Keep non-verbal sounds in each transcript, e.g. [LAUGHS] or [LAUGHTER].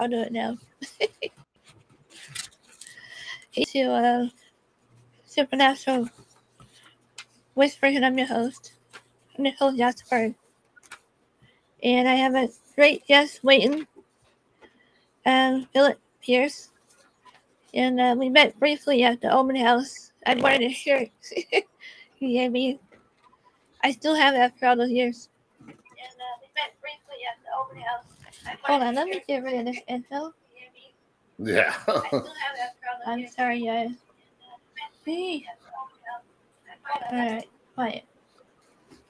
I'll do it now. [LAUGHS] to uh, Supernatural Whispers, and I'm your host, Nicole Jasper. And I have a great guest waiting, um, Philip Pearse. And uh, we met briefly at the Omen House. I wanted a shirt [LAUGHS] he gave me. I still have it after all those years. And uh, we met briefly at the Omen House. Hold on, let me get rid of this info. Yeah. [LAUGHS] I'm sorry, guys. Hey. All right, quiet.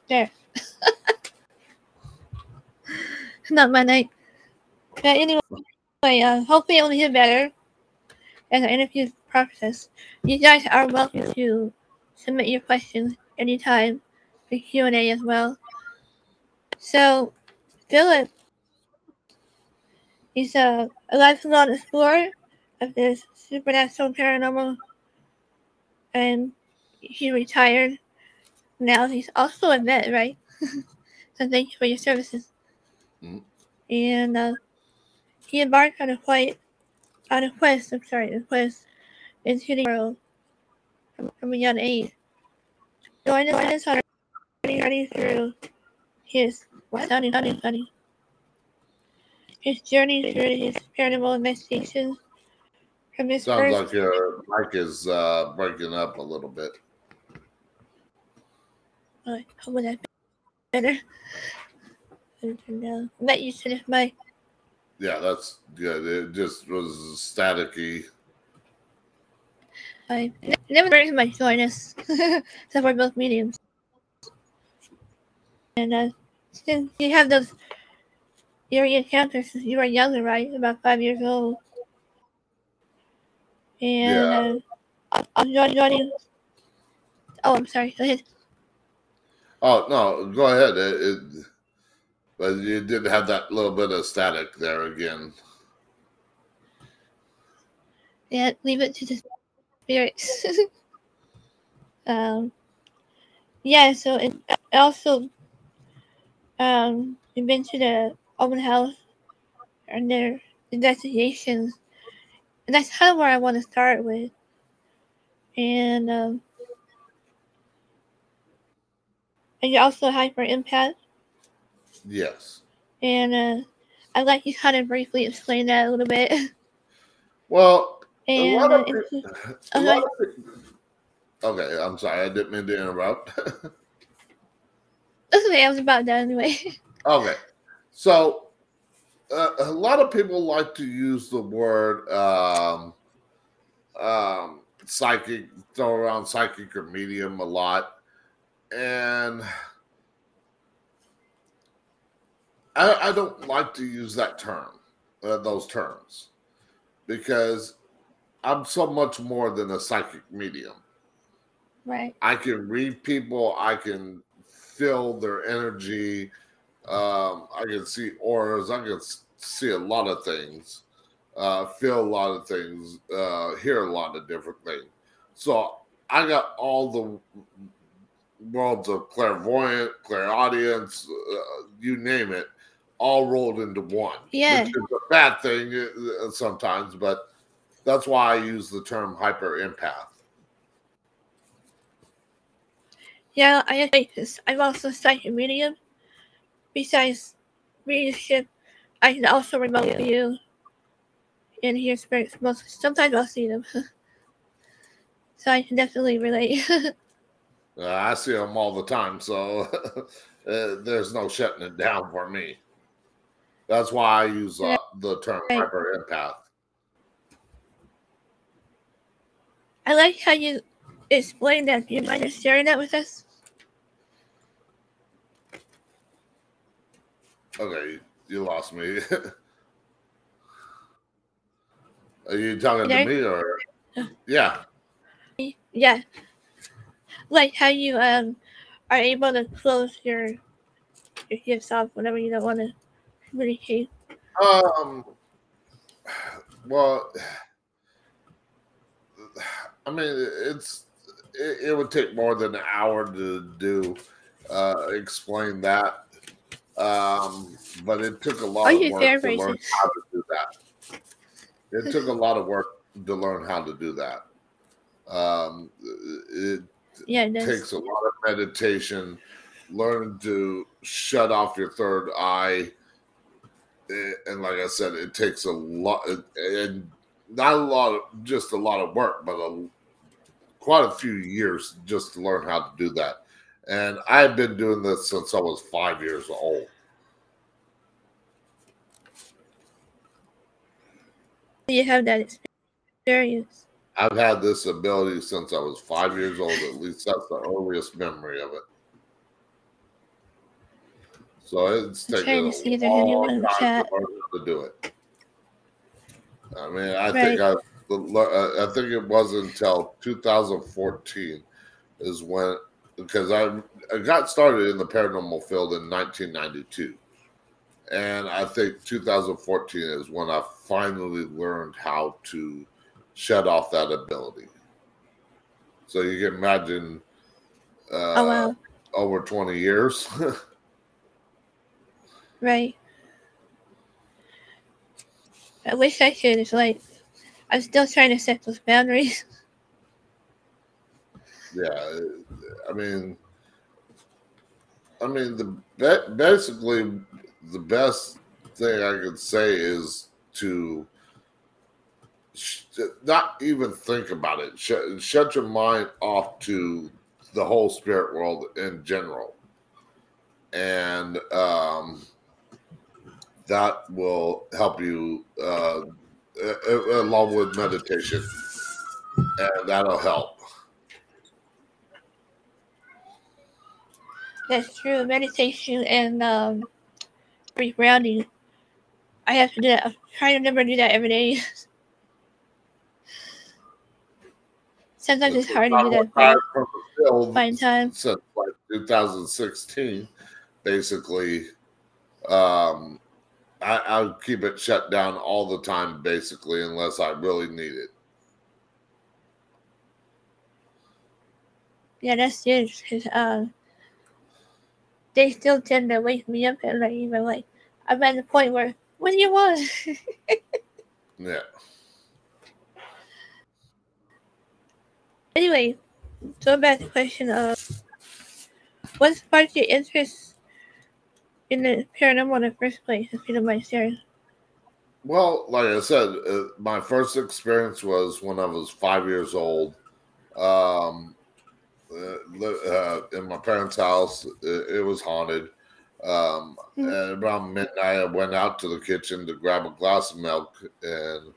There. [LAUGHS] Not my night. But anyway, uh, hopefully it'll get better as the interview process. You guys are welcome to submit your questions anytime for Q&A as well. So, Philip He's a, a lifelong explorer of this supernatural paranormal, and he retired. Now he's also a vet, right? [LAUGHS] so thank you for your services. Mm. And uh, he embarked on a quite on a quest. I'm sorry, a quest into the world from, from a young age. Join us on a journey through his stunning, stunning, stunning his journey through his paranormal investigations from his Sounds first like your mic is uh, breaking up a little bit. Oh, how would that be better? I'm not used to mic. Yeah, that's good. It just was staticky. I it never brings my joyness, except for both mediums. And uh, since you have those eerie encounters since you were younger, right? About five years old. And uh, I'm joining. Oh, I'm sorry. Go ahead. Oh no, go ahead. It, it, but you did have that little bit of static there again. Yeah, leave it to the spirits. [LAUGHS] um, yeah. So it also um, we've been to the open house and their investigations, and that's kind of where I want to start with. And um, and you're also hyper empath. Yes. And uh, I'd like you kind of briefly explain that a little bit. Well, and a lot of, uh, a okay. lot of okay, I'm sorry. I didn't mean to interrupt. [LAUGHS] That's okay. I was about done anyway. Okay. So uh, a lot of people like to use the word um, um, psychic, throw around psychic or medium a lot. And I, I don't like to use that term, uh, those terms, because I'm so much more than a psychic medium. right. I can read people. I can feel their energy. Um, I can see auras. I can see a lot of things, uh, feel a lot of things, uh, hear a lot of different things. So I got all the worlds of clairvoyant, clairaudience, uh, you name it, all rolled into one. Yeah. Which is a bad thing uh, sometimes, but that's why I use the term hyper empath. Yeah, I I'm also a psychic medium. Besides readership, I can also remote view and hear spirits. Most sometimes I'll see them, [LAUGHS] so I can definitely relate. [LAUGHS] Uh, I see them all the time, so [LAUGHS] uh, there's no shutting it down for me. That's why I use uh, the term Right. hyper empath. I like how you explained that. Do you mind just sharing that with us? Okay, you lost me. [LAUGHS] Are you talking There- to me or? Yeah, Yeah, like how you um are able to close your your gifts off whenever you don't want to communicate. Um. Well, [SIGHS] I mean, it's it, it would take more than an hour to do uh, explain that. Um, but it took a lot Oh, of work to learn how to do that. it took a lot of work to learn how to do that. Um, it Yeah, it takes a lot of meditation, learning to shut off your third eye. And like I said, it takes a lot, and not a lot of just a lot of work, but a, quite a few years just to learn how to do that. And I've been doing this since I was five years old. You have that experience. I've had this ability since I was five years old. At least that's the earliest memory of it. So it's I'm taken a to see long time to to do it. I mean, I Right. think I, uh, I think it wasn't until 2014 is when because I I got started in the paranormal field in 1992, and I think 2014 is when I finally learned how to shut off that ability. So you can imagine uh, oh wow, over 20 years. [LAUGHS] right. I wish I could. It's like I'm still trying to set those boundaries. [LAUGHS] yeah, I mean, I mean the ba- basically the best thing I could say is to sh- not even think about it. Shut, shut your mind off to the whole spirit world in general, and um, that will help you uh, along with meditation, and that'll help. That's true. Meditation and um, regrounding. I have to do that. I'm trying to remember to do that every day. [LAUGHS] Sometimes it's hard to do that. But I from the find time. since like 2016. Basically, um, I, I'll keep it shut down all the time, basically, unless I really need it. Yeah, that's it. 'cause, uh, they still tend to wake me up at night. Even like I'm at the point where, what do you want? [LAUGHS] Yeah. anyway, so back to the question of what sparked your interest in the paranormal in the first place? If you don't mind sharing. Well, like I said, uh, my first experience was when I was five years old. Um, uh, uh, in my parents' house, it, it was haunted. Um, Mhm. and around midnight, I went out to the kitchen to grab a glass of milk, and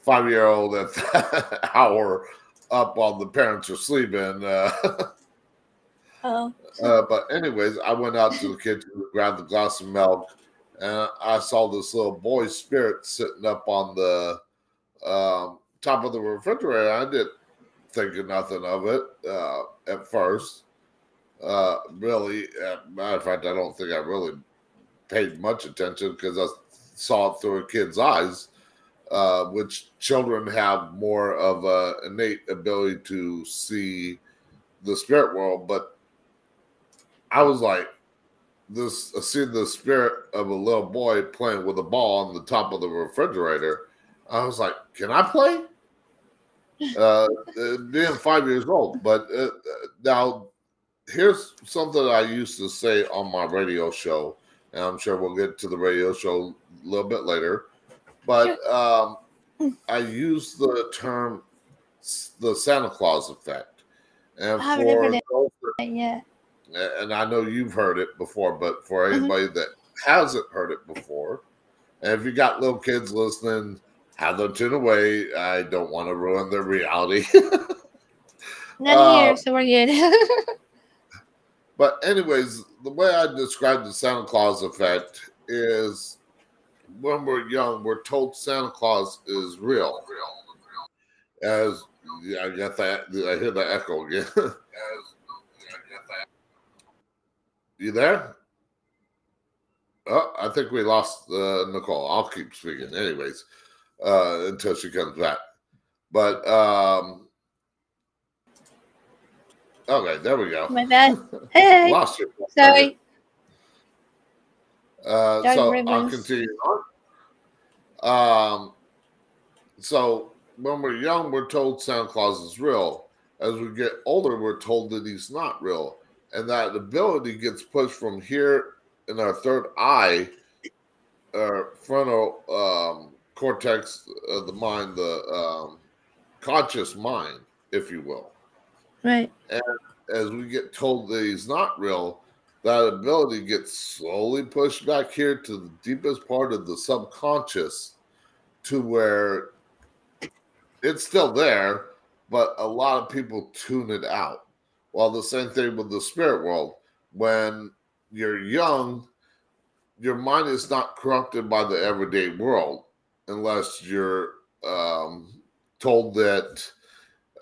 five year old at that [LAUGHS] hour, up while the parents are sleeping. Uh, [LAUGHS] Oh, uh, but anyways, I went out to the kitchen to grab the glass of milk, and I saw this little boy spirit sitting up on the um, top of the refrigerator. I didn't think of nothing of it uh, at first. Uh, really, uh, matter of fact, I don't think I really paid much attention because I saw it through a kid's eyes, uh, which children have more of a innate ability to see the spirit world, but I was like, this I see the spirit of a little boy playing with a ball on the top of the refrigerator. I was like, can I play? Uh, being five years old, but uh, now here's something I used to say on my radio show, and I'm sure we'll get to the radio show a little bit later. But um, I use the term the Santa Claus effect, and I for those that yeah. and I know you've heard it before, but for Mhm. anybody that hasn't heard it before, and if you got little kids listening, have them tune away. I don't want to ruin their reality. [LAUGHS] Not Uh, here, so we're good. [LAUGHS] but anyways, the way I describe the Santa Claus effect is when we're young, we're told Santa Claus is real. As yeah, I get that. I hear the echo again. [LAUGHS] you there? Oh, I think we lost uh, Nicole. I'll keep speaking, anyways, uh, until she comes back. But um, okay, there we go. My bad. [LAUGHS] Hey, Lost you. sorry. Uh, Doug so I'll continue on. Um, so when we're young, we're told Santa Claus is real. As we get older, we're told that he's not real. And that ability gets pushed from here in our third eye, our frontal um, cortex of the mind, the um, conscious mind, if you will. Right. And as we get told that he's not real, that ability gets slowly pushed back here to the deepest part of the subconscious to where it's still there, but a lot of people tune it out. Well, the same thing with the spirit world. When you're young, your mind is not corrupted by the everyday world unless you're um, told that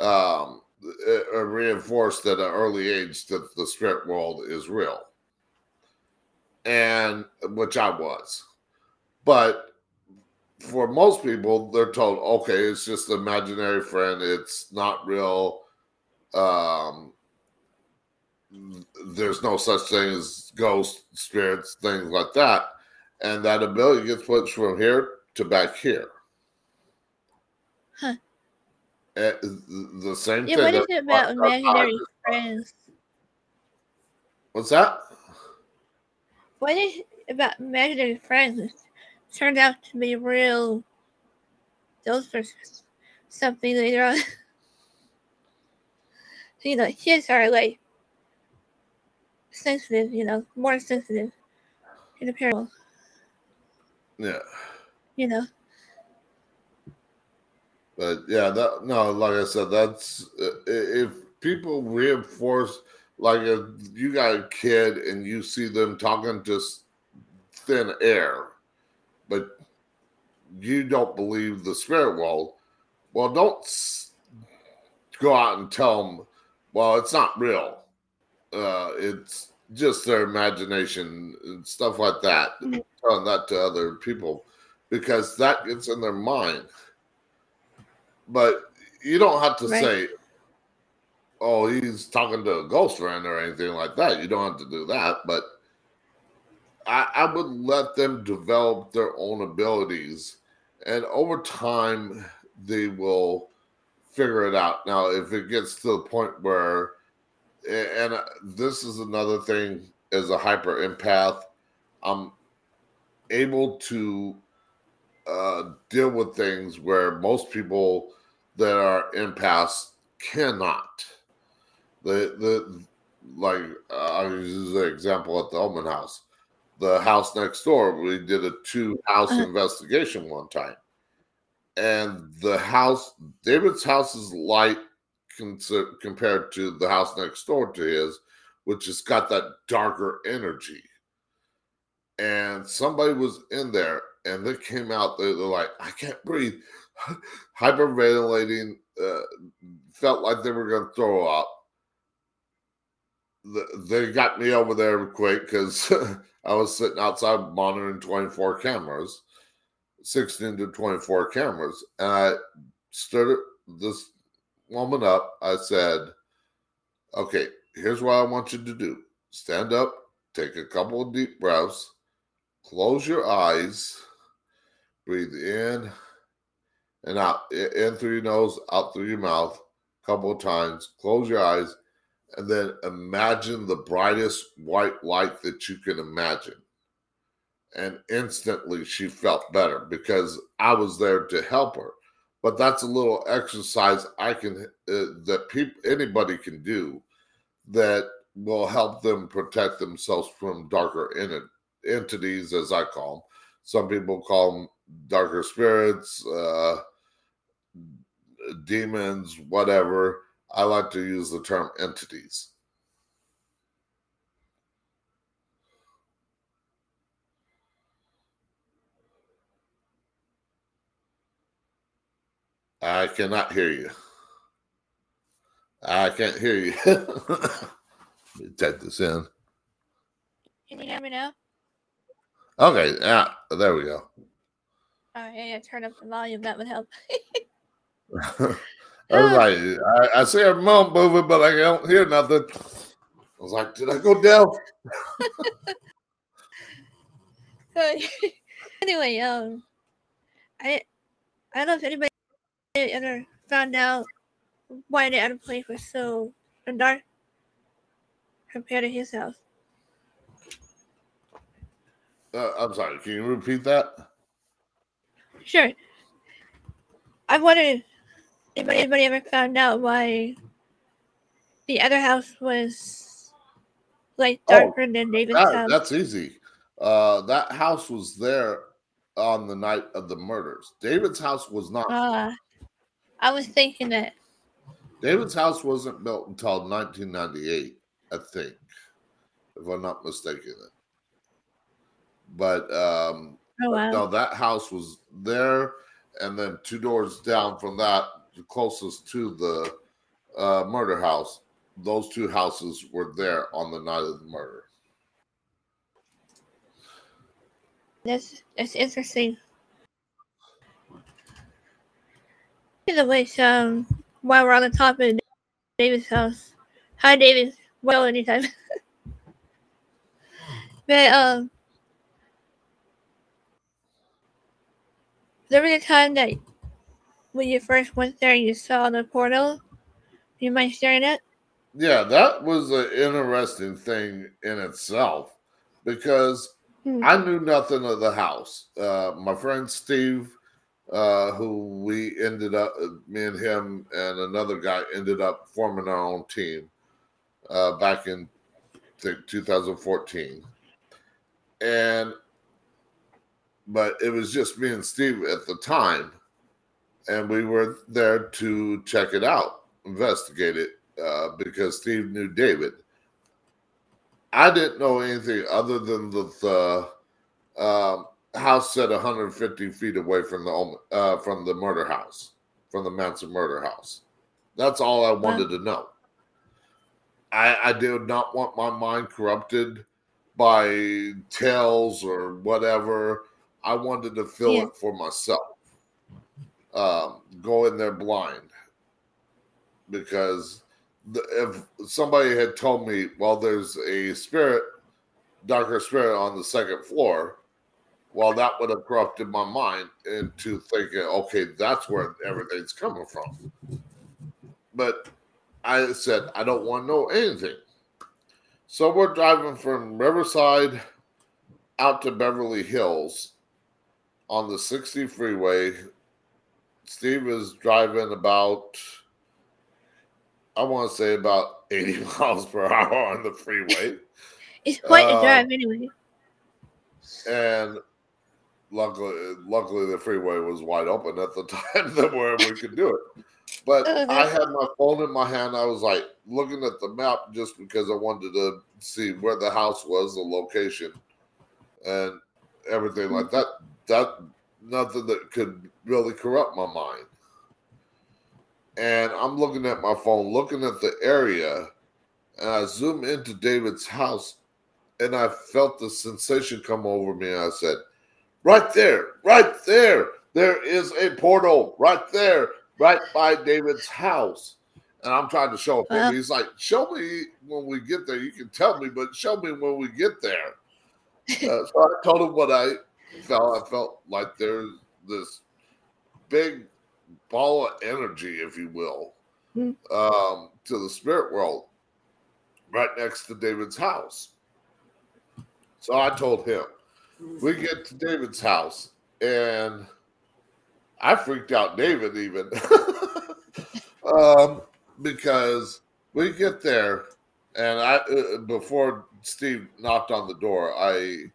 um, uh, reinforced at an early age that the spirit world is real, and which I was. But for most people, they're told, okay, it's just an imaginary friend. It's not real. Um, there's no such thing as ghosts, spirits, things like that. And that ability gets pushed from here to back here. Huh. Uh, the same Yeah, thing. what is it about imaginary friends? What's that? What is it about imaginary friends turned out to be real? Those were something later on. [LAUGHS] you know, kids are like sensitive, you know, more sensitive in the parable, Yeah. You know. But yeah, that no, like I said, that's if people reinforce, like if you got a kid and you see them talking just thin air, but you don't believe the spirit world, well, don't go out and tell them, well, it's not real. Uh, it's just their imagination and stuff like that. Mhm. Telling that to other people because that gets in their mind but you don't have to Right. say, "Oh, he's talking to a ghost friend" or anything like that. You don't have to do that, but I, I would let them develop their own abilities, and over time, they will figure it out. Now, if it gets to the point where, and uh, this is another thing, as a hyper empath, I'm able to uh, deal with things where most people that are empaths cannot. The the like uh, I'll use the example at the Omen House, the house next door. We did a two house Uh-huh. investigation one time, and the house David's house is light consi- compared to the house next door to his, which has got that darker energy. And somebody was in there and they came out. They, they're like, I can't breathe, [LAUGHS] hyperventilating. Uh, felt like they were going to throw up. The, they got me over there quick because [LAUGHS] I was sitting outside monitoring 24 cameras, 16 to 24 cameras. And I stood this woman up. I said, Okay, here's what I want you to do stand up, take a couple of deep breaths, close your eyes, breathe in and out, in through your nose, out through your mouth, a couple of times, close your eyes, and then imagine the brightest white light that you can imagine. And instantly she felt better because I was there to help her. But that's a little exercise I can uh, that people anybody can do that will help them protect themselves from darker ent- entities, as I call them. Some people call them darker spirits, uh, demons, whatever. I like to use the term entities. I cannot hear you. I can't hear you. [LAUGHS] Let me this in. Can you hear me now? Okay, yeah, there we go. All right, yeah, turn up the volume. That would help. [LAUGHS] Everybody, I, I see a mouth moving, but I don't hear nothing. I was like, did I go down? [LAUGHS] So, [LAUGHS] anyway, um, I I don't know if anybody ever found out why the other place was so dark compared to his house. Uh, I'm sorry. Can you repeat that? Sure. I wondered if anybody ever found out why the other house was like Oh, darker than David's That- house. that's easy. Uh, that house was there on the night of the murders. David's house was not. Uh, I was thinking that. David's house wasn't built until 1998, I think, if I'm not mistaken. But um, Oh wow. no, that house was there, and then two doors down from that, the closest to the uh, murder house, those two houses were there on the night of the murder. That's that's interesting. Either way, um, while we're on the topic of David's house, hi David. Well, anytime. [LAUGHS] but um, there was a time that when you first went there, you saw the portal. You mind sharing it? Yeah, that was an interesting thing in itself because Hmm. I knew nothing of the house. Uh, my friend Steve, uh, who we ended up, me and him and another guy ended up forming our own team uh, back in think 2014. And, but it was just me and Steve at the time. And we were there to check it out, investigate it, uh, because Steve knew David. I didn't know anything other than the, the um, house set 150 feet away from the uh, from the murder house, from the Manson murder house. That's all I wanted to know. I, I did not want my mind corrupted by tales or whatever. I wanted to feel Yeah. it for myself. Um, go in there blind because the, if somebody had told me, well, there's a spirit, darker spirit on the second floor, well, that would have corrupted my mind into thinking, okay, that's where everything's coming from. But I said, I don't want to know anything. So we're driving from Riverside out to Beverly Hills on the 60 freeway. Steve is driving about I want to say about 80 [LAUGHS] miles per hour on the freeway. [LAUGHS] It's quite a Uh, drive anyway. And luckily, luckily the freeway was wide open at the [LAUGHS] time that where we could do it. But Oh, I had my phone in my hand. I was like looking at the map just because I wanted to see where the house was, the location, and everything like that. That nothing that could really corrupt my mind. And I'm looking at my phone, looking at the area, and I zoom into David's house, and I felt the sensation come over me. And I said, Right there, right there, there is a portal right there, right by David's house. And I'm trying to show him. He's like, Show me when we get there. You can tell me, but show me when we get there. [LAUGHS] Uh, so I told him what I felt. I felt like there's this big ball of energy, if you will, Hmm. um, to the spirit world right next to David's house. So I told him, we get to David's house, and I freaked out David even [LAUGHS] um, because we get there, and I uh, before Steve knocked on the door, I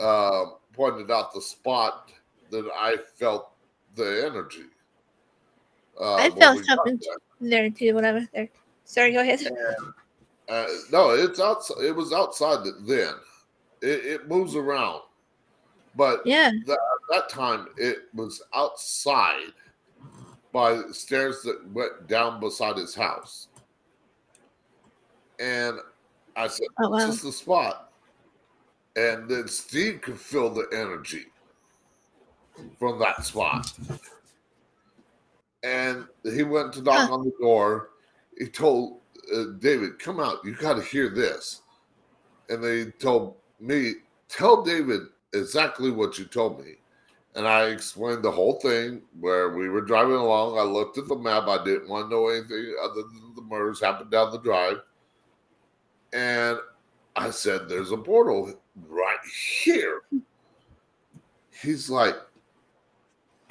uh, pointed out the spot that I felt the energy. Uh, I felt something there. too when I was There. Sorry. Go ahead. Uh, no, it's outside. It was outside then. It, it moves around, but Yeah. that time it was outside by stairs that went down beside his house. And I said, Oh This is the spot. And then Steve could feel the energy from that spot. And he went to knock Huh. on the door. He told uh, David, Come out. You got to hear this. And they told me, Tell David exactly what you told me. And I explained the whole thing where we were driving along. I looked at the map. I didn't want to know anything other than the murders happened down the drive. And I said, There's a portal right here. He's like,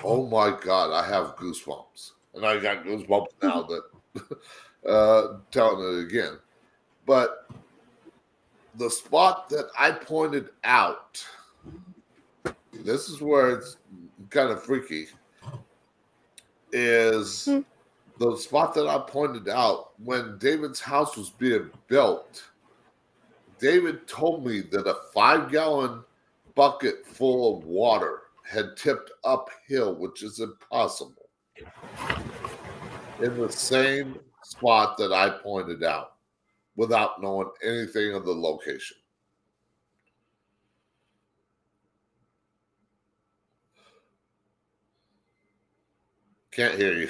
Oh my God, I have goosebumps. And I got goosebumps [LAUGHS] now that [LAUGHS] uh, telling it again. But the spot that I pointed out, this is where it's kind of freaky, is Hmm. the spot that I pointed out when David's house was being built. David told me that a five gallon bucket full of water had tipped uphill, which is impossible, in the same spot that I pointed out without knowing anything of the location. Can't hear you.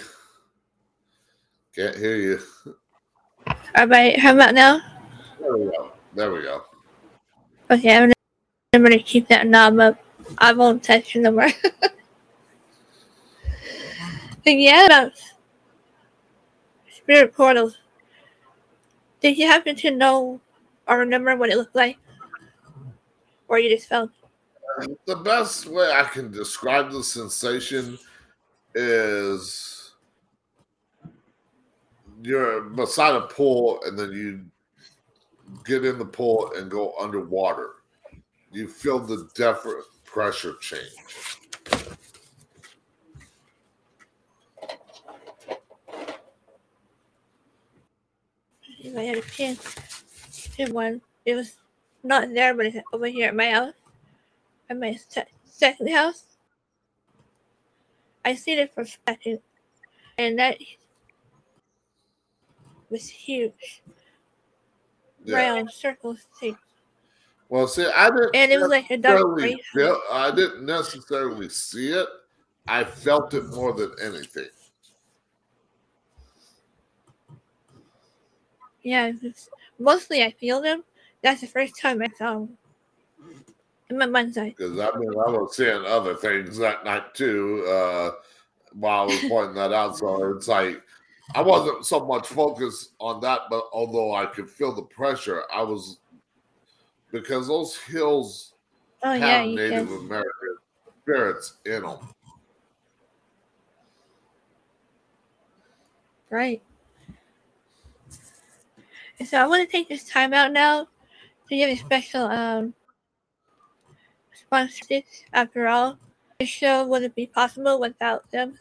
Can't hear you. All right, how about now? There we go. There we go. Okay, I'm gonna, I'm gonna keep that knob up. I won't touch it no more. [LAUGHS] but yeah, about spirit portals. Did you happen to know or remember what it looked like? Or you just felt The best way I can describe the sensation is you're beside a pool and then you get in the pool and go underwater. You feel the different pressure change. if I had a pin, pin one. It was not there, but it's over here at my house, at my se- second house. I seen it for a second, and that was huge, Yeah. round circle thing, Well, see, I didn't and it was like a dark feel, I didn't necessarily see it. I felt it more than anything. Yeah, mostly I feel them. That's the first time I saw them in my mind's eye. Because I mean, I was seeing other things that night too uh, while I was pointing that out. So it's like I wasn't so much focused on that, but although I could feel the pressure, I was because those hills Oh have yeah, Native can. American spirits in them. Right. So I want to take this time out now to give a special um sponsors. After all, the show wouldn't be possible without them.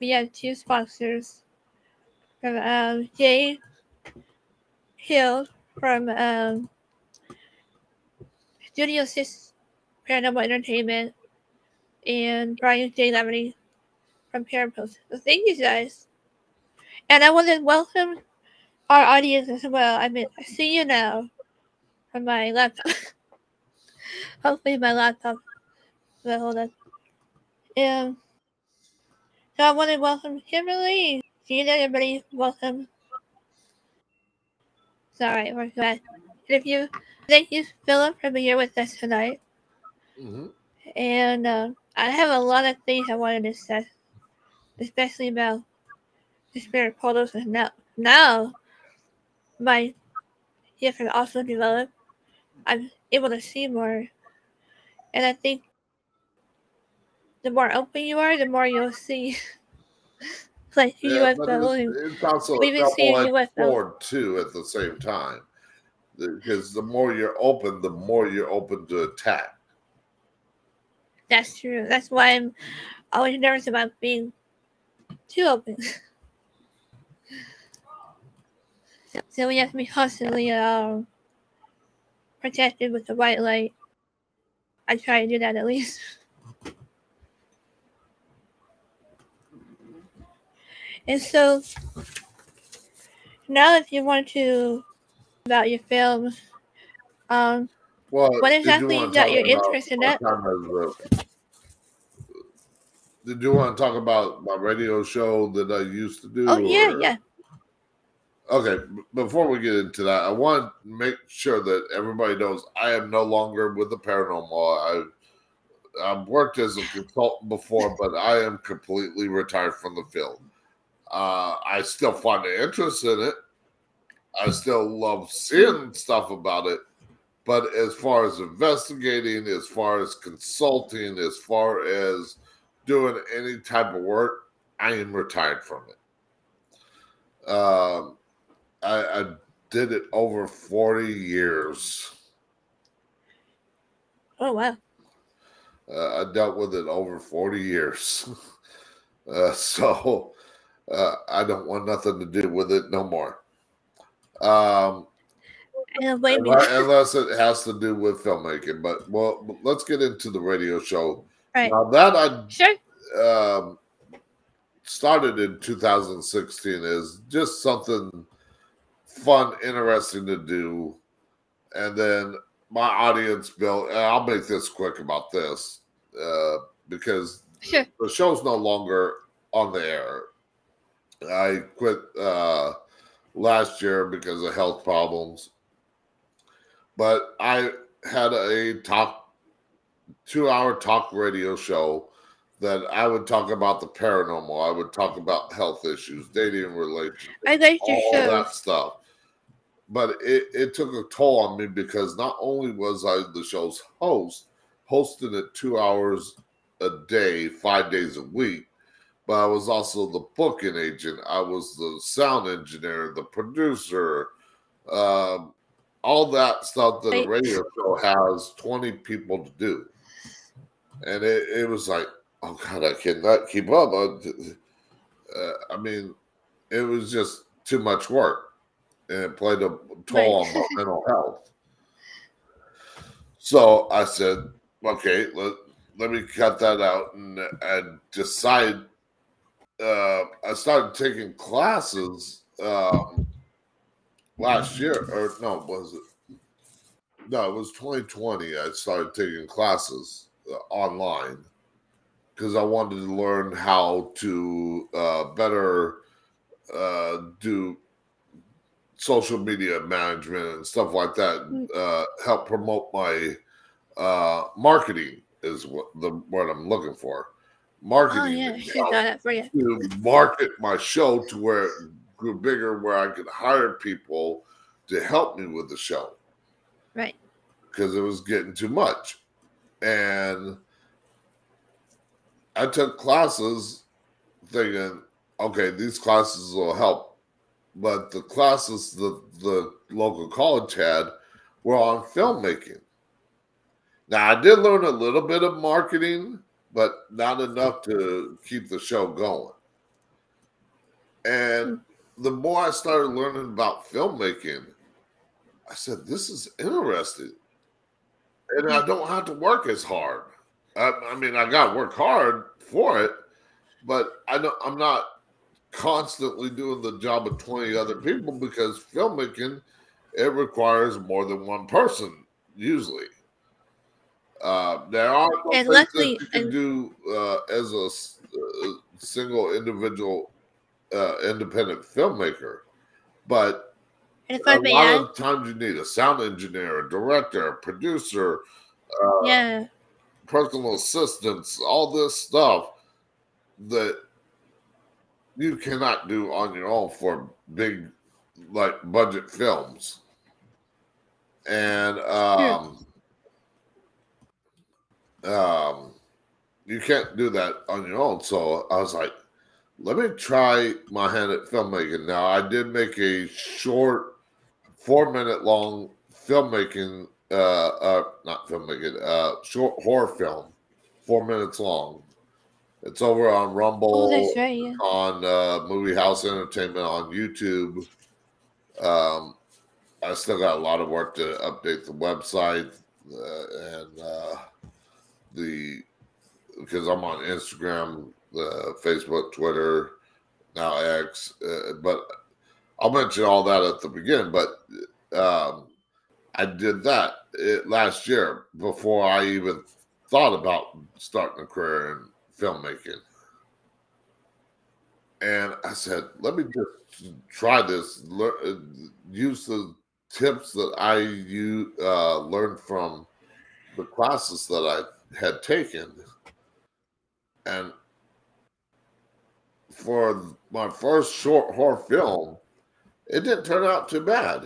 We have two sponsors from um, Jay Hill from um, Studio Six Paranormal Entertainment and Brian J. Lemony from Parapost. So thank you guys. And I want to welcome our audience as well. I mean, I see you now from my laptop. [LAUGHS] Hopefully, my laptop will hold on. Um, so I want to welcome Kimberly. See you there, everybody. Welcome. Sorry, we're glad. And if you, thank you, Philip, for being here with us tonight. hmm And uh, I have a lot of things I wanted to say, especially about the spirit portals. And now, now my gift has also developed. I'm able to see more. And I think the more open you are, the more you'll see. [LAUGHS] like Yeah, UFO. it's, and it's also a we've been seeing double-edged UFO. sword too at the same time. Because the more you're open, the more you're open to attack. That's true. That's why I'm always nervous about being too open. so, [LAUGHS] so we have to be constantly um, protected with the white light. I try to do that at least. [LAUGHS] And so now, if you want to about your films, um, Well, What did you exactly got your interest in that? time as a- Did you want to talk about my radio show that I used to do? oh yeah, or- yeah, Okay, before we get into that, I want to make sure that everybody knows I am no longer with the paranormal. I I've worked as a consultant before, but I am completely retired from the field. Uh, I still find an interest in it. I still love seeing stuff about it. But as far as investigating, as far as consulting, as far as doing any type of work, I am retired from it. Um, I, I did it over 40 years. Oh, wow. Uh, I dealt with it over 40 years. [LAUGHS] uh, so uh, I don't want nothing to do with it no more. Um, unless, unless it has to do with filmmaking. But well, let's get into the radio show. Right. Now that I sure. um, started in 2016 is just something fun, interesting to do, and then my audience built. I'll make this quick about this uh, because sure. the show's no longer on the air. I quit uh, last year because of health problems, but I had a talk, two-hour talk radio show that I would talk about the paranormal. I would talk about health issues, dating, relationships, I like your all shows. that stuff but it, it took a toll on me because not only was I the show's host, hosting it two hours a day, five days a week, but I was also the booking agent. I was the sound engineer, the producer, um, all that stuff that a radio show has 20 people to do. And it, it was like, oh God, I cannot keep up. Uh, I mean, it was just too much work and it played a toll right. on my [LAUGHS] mental health. So I said, okay, let, let me cut that out and, and decide. Uh, I started taking classes um, last year, or no, was it? No, it was 2020. I started taking classes uh, online because I wanted to learn how to uh, better uh, do social media management and stuff like that Mm. uh, help promote my uh, marketing is what the what I'm looking for. Marketing Oh yeah, she got that for you. to market my show to where it grew bigger, where I could hire people to help me with the show Right. because it was getting too much. And I took classes thinking, okay, these classes will help. But the classes the, the local college had were on filmmaking. Now, I did learn a little bit of marketing, but not enough to keep the show going. And the more I started learning about filmmaking, I said, this is interesting. And I don't have to work as hard. I, I mean, I got to work hard for it, but I don't, I'm not constantly doing the job of 20 other people because filmmaking, it requires more than one person, usually. Uh, there are And luckily- you can and- do uh, as a, uh, single individual, uh, independent filmmaker, but And if I a may a lot add, of times you need a sound engineer, a director, a producer, uh, yeah, personal assistants, all this stuff that you cannot do on your own for big like budget films. And um um you can't do that on your own. So I was like, let me try my hand at filmmaking. Now I did make a short four minute long filmmaking uh uh not filmmaking uh short horror film four minutes long it's over on rumble oh, right. Yeah. on uh movie house entertainment on youtube um i still got a lot of work to update the website uh, and uh the because i'm on instagram uh, facebook twitter now x uh, but i'll mention all that at the beginning but um I did that it, last year before I even thought about starting a career in filmmaking. And I said, let me just try this, lear, use the tips that I uh, learned from the classes that I had taken. And for my first short horror film, it didn't turn out too bad.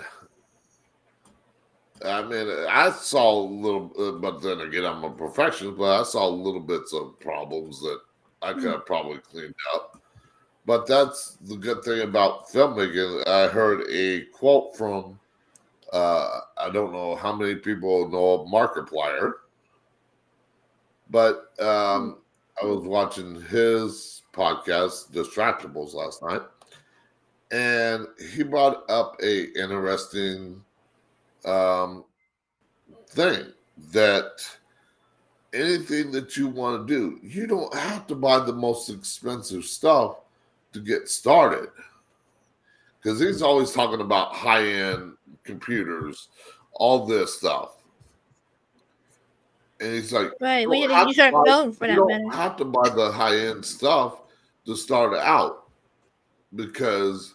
I mean, I saw a little, uh, but then again, I'm a perfectionist, but I saw little bits of problems that I could have probably cleaned up. But that's the good thing about filmmaking. I heard a quote from, uh, I don't know how many people know Markiplier, but um, I was watching his podcast, Distractables, last night, and he brought up a interesting um, thing that anything that you want to do, you don't have to buy the most expensive stuff to get started. Because he's always talking about high end computers, all this stuff. And he's like, Right. you We don't have to use to our buy- for you that don't matter. have to buy the high end stuff to start out because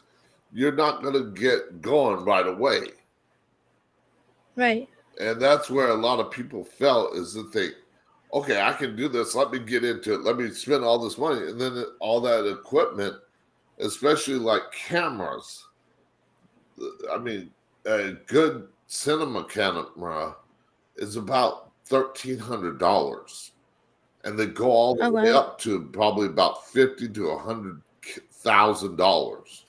you're not going to get going right away. Right. And that's where a lot of people felt is that they, okay, I can do this. Let me get into it. Let me spend all this money. And then all that equipment, especially like cameras. I mean, a good cinema camera is about $1,300. And they go all the Oh, way wow. up to probably about fifty to a hundred thousand dollars,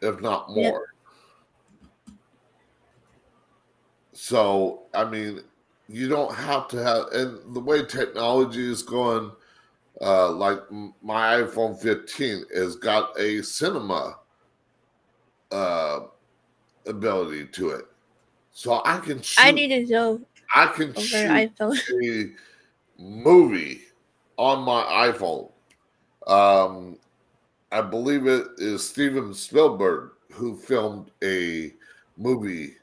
if not more. So, I mean, you don't have to have, and the way technology is going, uh, like my iPhone 15 has got a cinema uh, ability to it. So I can shoot, I need to I can over iPhone. a movie on my iPhone. Um, I believe it is Steven Spielberg who filmed a movie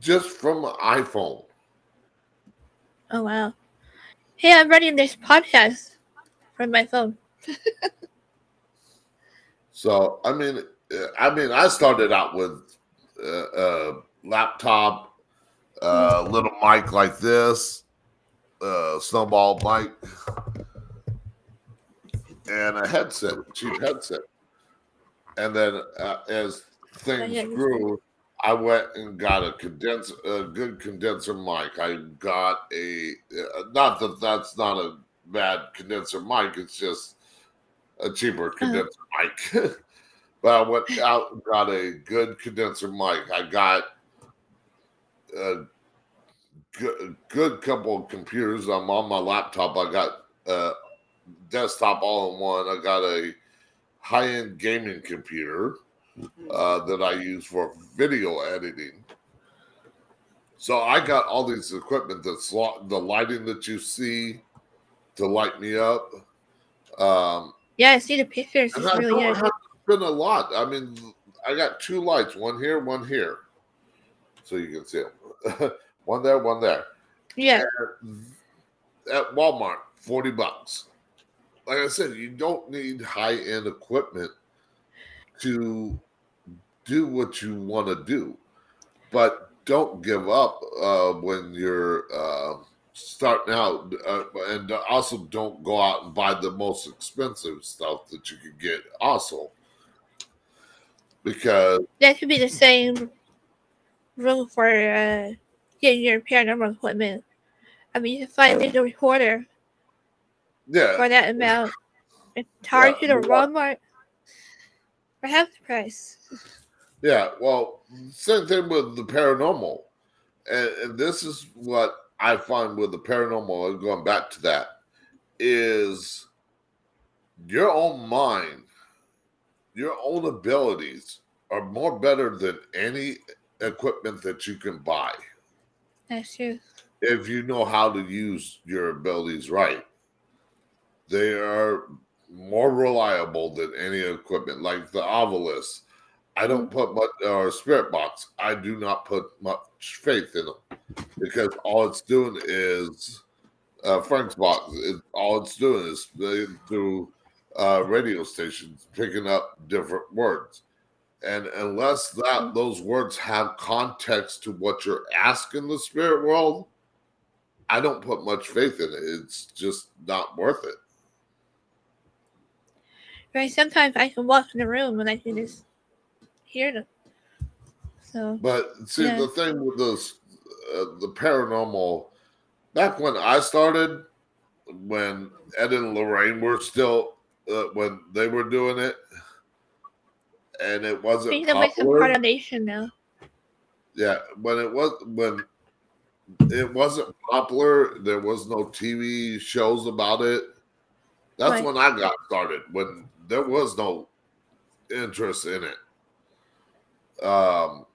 just from an iPhone. Oh wow. Hey, I'm running this podcast from my phone. So I mean, uh, I mean, I started out with uh, a laptop, a little mic like this, a snowball mic, and a headset, cheap headset. And then uh, as things grew, I went and got a condenser, a good condenser mic. I got a, uh, not that that's not a bad condenser mic. It's just a cheaper condenser mic. [LAUGHS] but I went out and got a good condenser mic. I got a good, good couple of computers. I'm on my laptop. I got a desktop all in one. I got a high end gaming computer uh, that I use for video editing. So I got all these equipment that's the lighting that you see to light me up. Um, Yeah, I see the pictures. It's I really good. to spend a lot. I mean, I got two lights, one here, one here, so you can see them. [LAUGHS] one there, one there. Yeah. At Walmart, forty bucks. Like I said, you don't need high end equipment to do what you want to do, but don't give up uh, when you're uh, starting out, uh, and also don't go out and buy the most expensive stuff that you can get. Also, because That could be the same rule for uh, getting your paranormal equipment. I mean, you can find a digital recorder yeah, for that amount at Target or you know- Walmart for half the price. Yeah, well, same thing with the paranormal. And, and this is what I find with the paranormal, and going back to that, is your own mind, your own abilities are more better than any equipment that you can buy That's true. if you know how to use your abilities right. They are more reliable than any equipment, like the Ovilus. I don't put much, or Spirit Box. I do not put much faith in them because all it's doing is uh, Frank's Box. It, all it's doing is through uh, radio stations picking up different words, and unless that those words have context to what you're asking the spirit world, I don't put much faith in it. It's just not worth it. Right. Sometimes I can walk in the room and I can just hear them. So. But see, Yeah. the thing with this, uh, the paranormal, back when I started, when Ed and Lorraine were still, uh, when they were doing it, and it wasn't Freedom is a popular. part of nation now. Yeah, when it was when it wasn't popular, there was no TV shows about it. That's Right. when I got started. When there was no interest in it. Um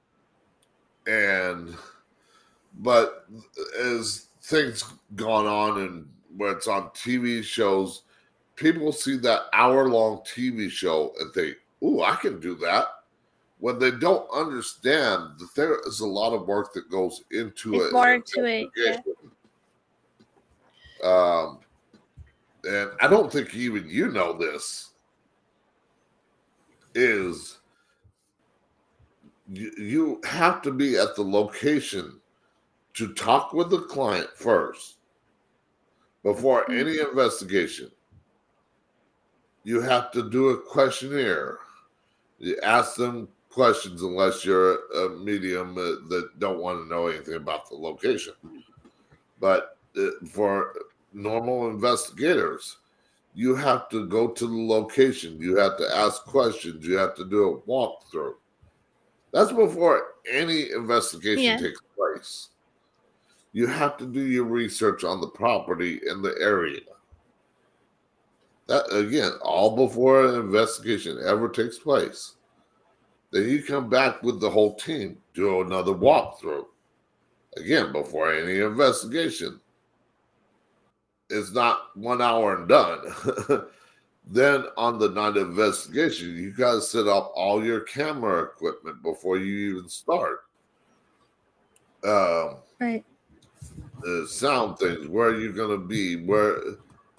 and but as things gone on and where it's on TV shows, people see that hour long TV show and think, "Ooh, I can do that." when they don't understand that there is a lot of work that goes into It's it. more into it. Yeah. Um, and I don't think even you know this is you, you have to be at the location to talk with the client first before Mhm. any investigation. You have to do a questionnaire. You ask them questions unless you're a medium uh, that don't want to know anything about the location. But uh, for normal investigators, you have to go to the location. You have to ask questions. You have to do a walkthrough. That's before any investigation Yeah. takes place. You have to do your research on the property in the area. That again, all before an investigation ever takes place. Then you come back with the whole team, do another walkthrough. Again, before any investigation. It's not one hour and done. [LAUGHS] then on the night of investigation, you got to set up all your camera equipment before you even start. Um, Right. uh, sound things, where are you're going to be, where,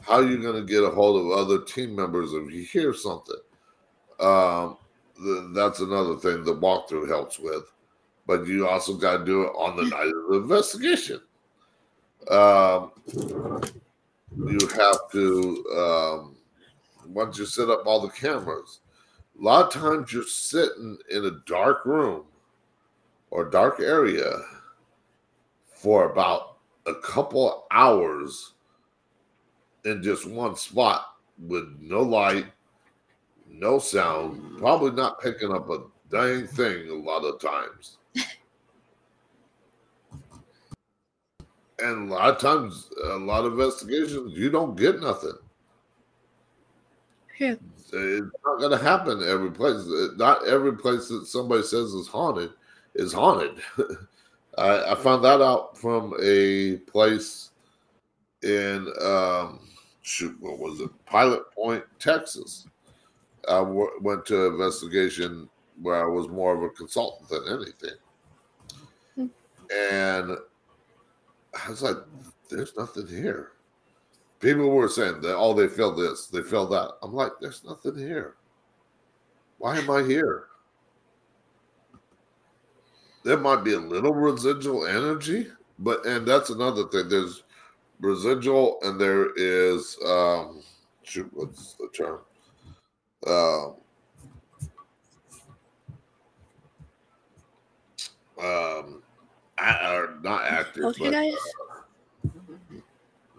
how are you're going to get a hold of other team members if you hear something. Um, th- that's another thing the walkthrough helps with. But you also got to do it on the night of the investigation. Um, you have to, um, once you set up all the cameras, a lot of times you're sitting in a dark room or dark area for about a couple hours in just one spot with no light, no sound, probably not picking up a dang thing a lot of times. and a lot of times, a lot of investigations, you don't get nothing. True. It's not going to happen every place. Not every place that somebody says is haunted is haunted. [LAUGHS] I, I found that out from a place in um, shoot, what was it? Pilot Point, Texas. I w- went to investigation where I was more of a consultant than anything, and I was like, "There's nothing here." People were saying that, "Oh, they feel this, they feel that." I'm like, "There's nothing here. Why am I here?" There might be a little residual energy, but and that's another thing. There's residual, and there is um, shoot, what's the term? Um, um, a- or not active, but Poltergeist?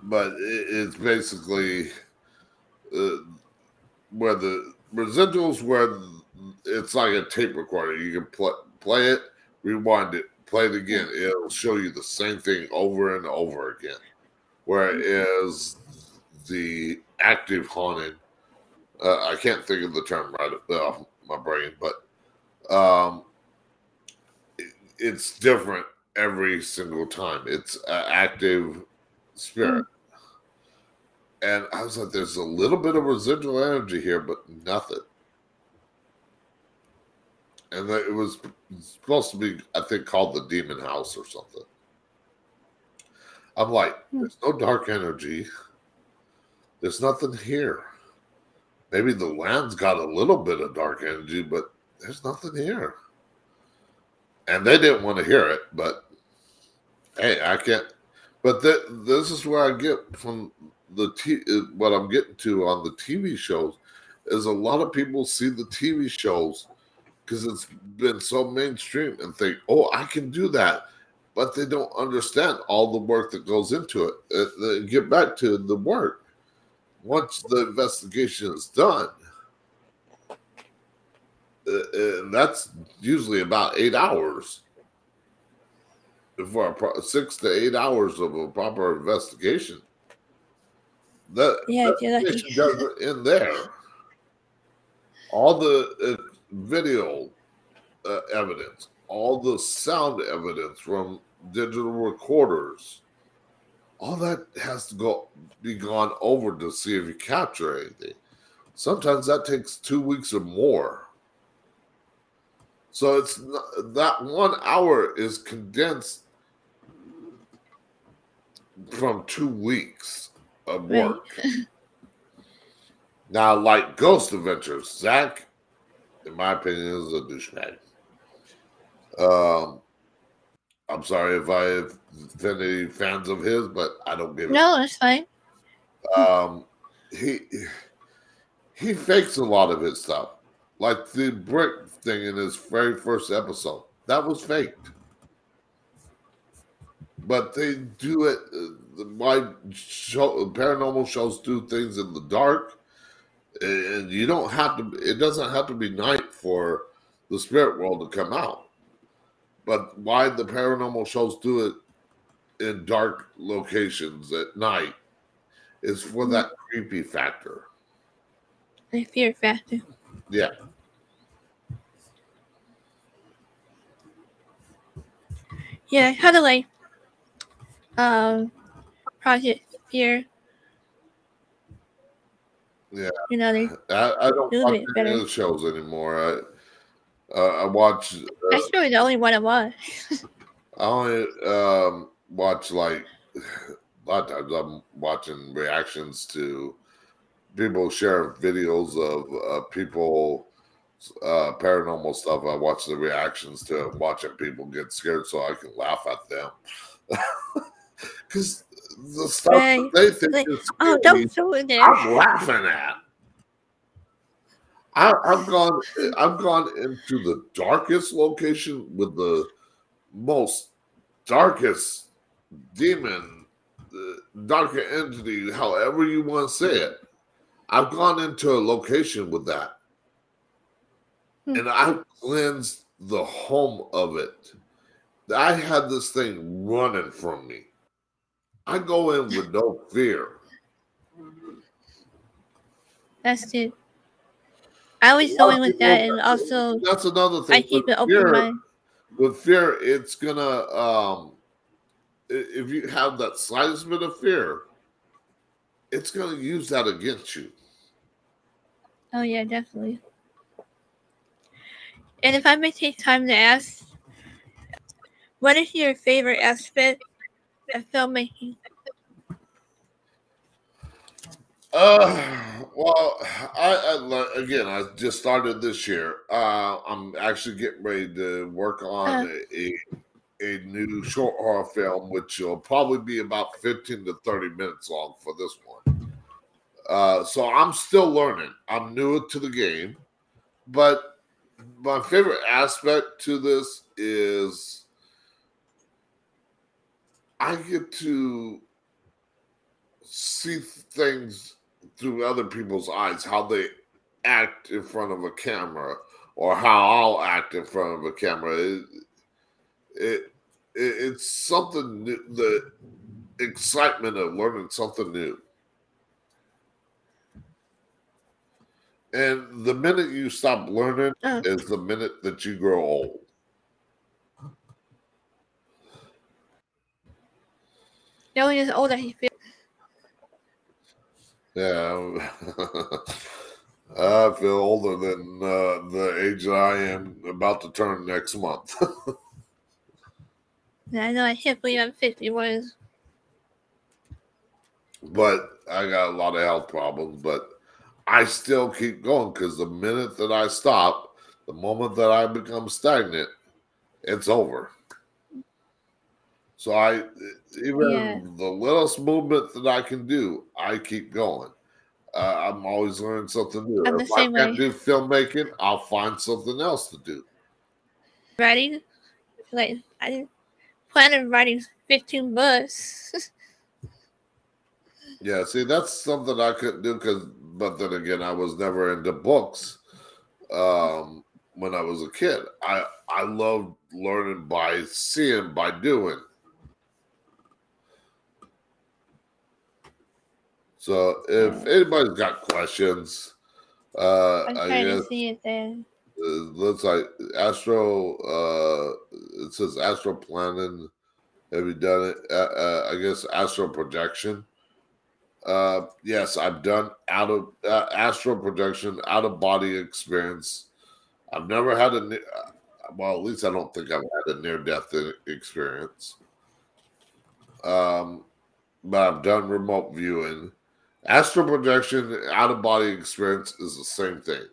but it, it's basically uh, where the residuals where it's like a tape recorder. You can play play it, rewind it, play it again. It'll show you the same thing over and over again. Whereas the active haunted, uh, I can't think of the term right off my brain, but um, it- it's different every single time. It's an active spirit. And I was like, there's a little bit of residual energy here, but nothing. And it was supposed to be, I think, called the Demon House or something. I'm like, Hmm. there's no dark energy. There's nothing here. Maybe the land's got a little bit of dark energy, but there's nothing here. And they didn't want to hear it, but hey, I can't. But th- this is where I get from the t- uh, what I'm getting to on the TV shows is a lot of people see the TV shows because it's been so mainstream and think, oh, I can do that. But they don't understand all the work that goes into it. Uh, get back to the work. Once the investigation is done, uh, uh that's usually about eight hours for a pro- six to eight hours of a proper investigation. That Yeah, yeah, investigation doesn't end there. All the uh, video uh, evidence, all the sound evidence from digital recorders, all that has to go be gone over to see if you capture anything. Sometimes that takes two weeks or more. So it's not, that one hour is condensed from two weeks of Right. work. now, like Ghost Adventures, Zak, in my opinion, is a douchebag. Um, I'm sorry if I offend any fans of his, but I don't give it. No, it's fine. Um, he he fakes a lot of his stuff, like the brick thing in his very first episode. That was faked, but they do it. Uh, my show, paranormal shows do things in the dark, and you don't have to. It doesn't have to be night for the spirit world to come out. But why the paranormal shows do it in dark locations at night is for that creepy factor. The fear factor. Yeah. Yeah, kind of like um Project Fear. Yeah. You know, I, I don't watch any of the shows anymore. I I watch. Uh, that's really the only one I watch. I only um, watch like [SIGHS] a lot of times. I'm watching reactions to people share videos of uh, people uh, paranormal stuff. I watch the reactions to it, watching people get scared so I can laugh at them [LAUGHS] because the stuff Right. they think Like, is Oh, don't throw it there. I'm laughing at. I, I've gone. I've gone into the darkest location with the most darkest demon, darker entity, however you want to say it. I've gone into a location with that, Hmm. and I've cleansed the home of it. I had this thing running from me. I go in with no fear. That's it. I was going with that, and also That's another thing. I keep an open mind. With fear, it's gonna um if you have that slightest bit of fear, it's gonna use that against you. Oh yeah, definitely. And if I may take time to ask, what is your favorite aspect of filmmaking? Uh, well, I, I again, I just started this year. Uh, I'm actually getting ready to work on Uh. a a new short horror film, which will probably be about 15 to 30 minutes long for this one. Uh, so I'm still learning. I'm new to the game, but my favorite aspect to this is I get to see things through other people's eyes, how they act in front of a camera, or how I'll act in front of a camera. It, it, it it's something new, the excitement of learning something new. And the minute you stop learning Uh. is the minute that you grow old. Only is older he feels. Yeah, [LAUGHS] I feel older than uh, the age that I am about to turn next month. [LAUGHS] And I know I can't believe I'm 51. but I got a lot of health problems. But I still keep going because the minute that I stop, the moment that I become stagnant, it's over. So I even Yeah. the littlest movement that I can do, I keep going. Uh, I'm always learning something new. I'm if I way. do filmmaking, I'll find something else to do. Writing, like I plan on writing 15 books. [LAUGHS] Yeah, see, that's something I couldn't do because, but then again, I was never into books um, when I was a kid. I I loved learning by seeing, by doing. So, if anybody's got questions, uh, I'm I trying guess to see it there. uh, looks like Astro. Uh, it says Astro planning. Have you done it? Uh, uh, I guess Astro projection. Uh, yes, I've done out of uh, astral projection, out of body experience. I've never had a ne- uh, well, at least I don't think I've had a near death experience. Um, but I've done remote viewing. Astral projection, out of body experience is the same thing.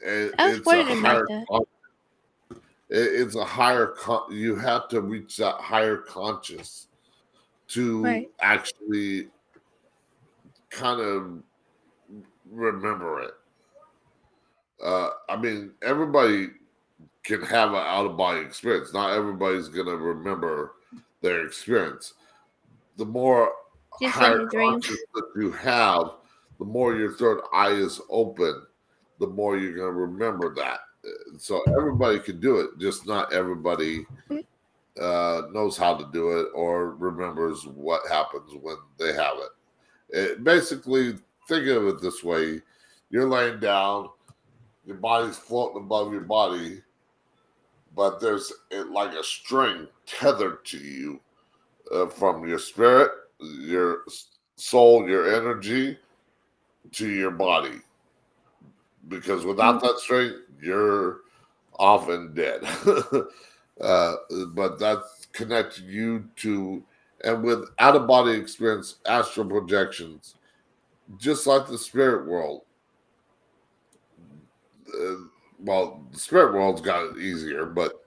It- it's a higher con- it- it's a higher con- you have to reach that higher conscious to Right. actually kind of remember it. Uh, I mean, everybody can have an out of body experience. Not everybody's gonna remember their experience. The more Just higher dream. that you have, the more your third eye is open, the more you're gonna remember that. So everybody can do it, just not everybody uh, knows how to do it or remembers what happens when they have it. It basically think of it this way: you're laying down, your body's floating above your body, but there's like a string tethered to you uh, from your spirit, your soul, your energy to your body. Because without that strength, you're often dead. [LAUGHS] uh, but that's connecting you to and with out of body experience, astral projections, just like the spirit world. Uh, well, the spirit world's got it easier, but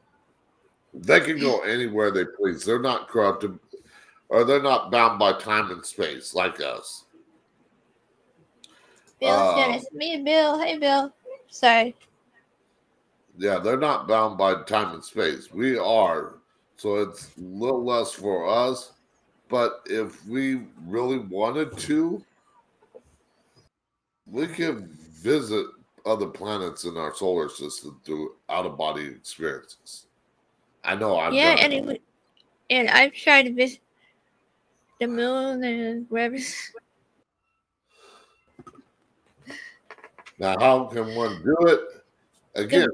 they can go anywhere they please. They're not corrupted, or they're not bound by time and space like us. Bill Uh, it's me and Bill. Hey, Bill. Sorry. Yeah, they're not bound by time and space. We are, so it's a little less for us. But if we really wanted to, we could visit other planets in our solar system through out of body experiences. I know I've yeah, and it. it, would- and I've tried to visit the moon and wherever. Now, how can one do it? Again,